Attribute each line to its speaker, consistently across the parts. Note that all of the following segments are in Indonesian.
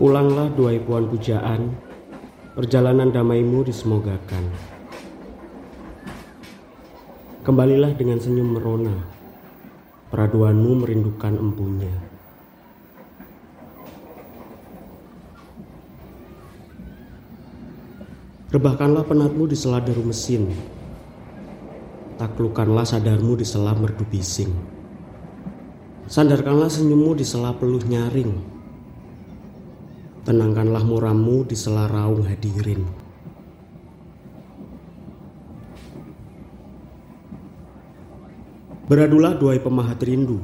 Speaker 1: Pulanglah duai puan pujaan, perjalanan damaimu disemogakan. Kembalilah dengan senyum merona, peraduanmu merindukan empunya. Rebahkanlah penatmu di sela deru mesin, taklukkanlah sadarmu di sela merdu bising. Sandarkanlah senyummu di sela peluh nyaring, Tenangkanlah murammu di sela raung hadirin. Beradulah duai pemahat rindu,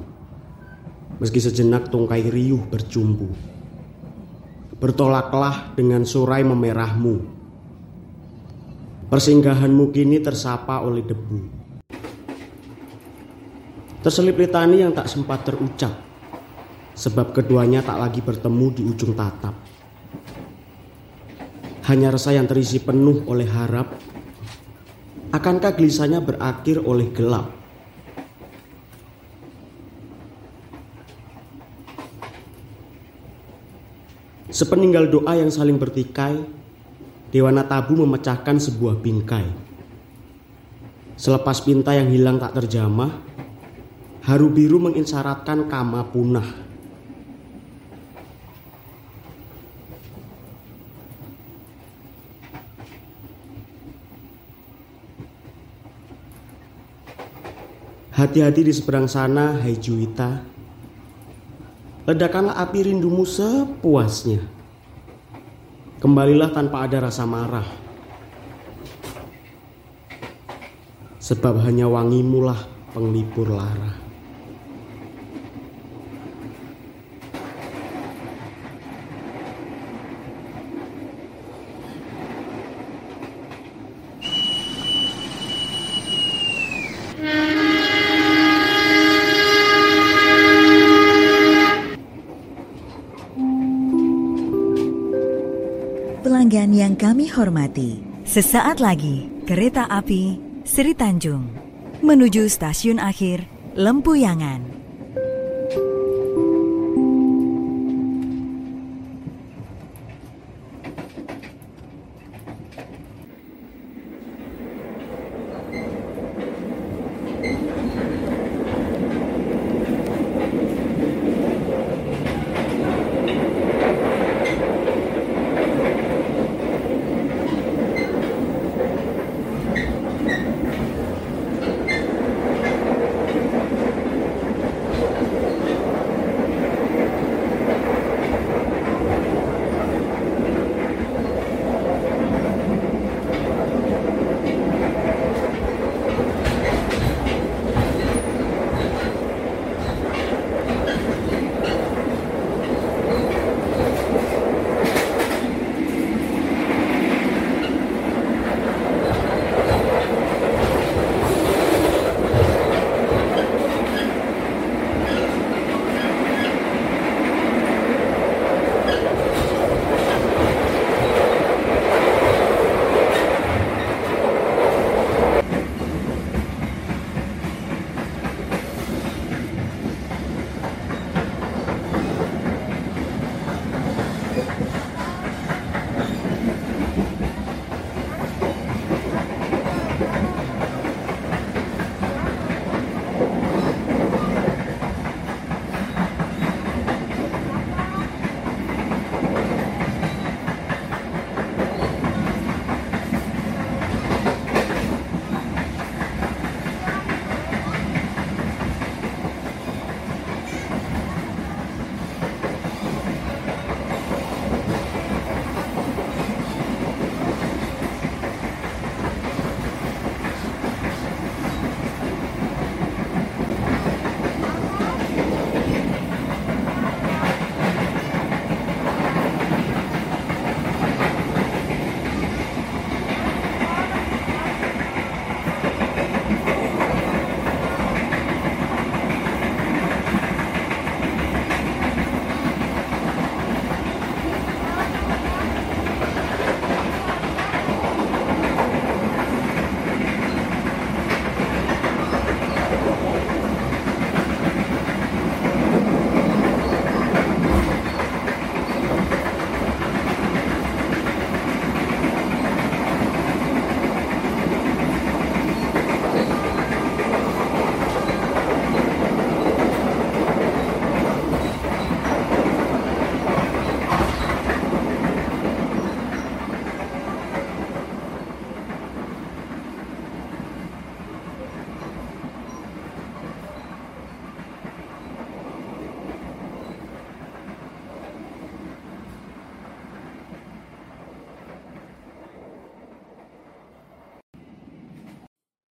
Speaker 1: meski sejenak tungkai riuh berjumbu. Bertolaklah dengan surai memerahmu. Persinggahanmu kini tersapa oleh debu. Terselip litani yang tak sempat terucap sebab keduanya tak lagi bertemu di ujung tatap. Hanya rasa yang terisi penuh oleh harap, akankah gelisahnya berakhir oleh gelap? Sepeninggal doa yang saling bertikai, Dewana Tabu memecahkan sebuah bingkai. Selepas pinta yang hilang tak terjamah, haru biru mengisyaratkan kama punah. Hati-hati di seberang sana, hai Juwita. Ledakanlah api rindumu sepuasnya. Kembalilah tanpa ada rasa marah. Sebab hanya wangimulah penglipur lara.
Speaker 2: Pelanggan yang kami hormati, sesaat lagi kereta api Sri Tanjung menuju stasiun akhir Lempuyangan.